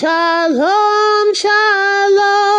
shalom, shalom,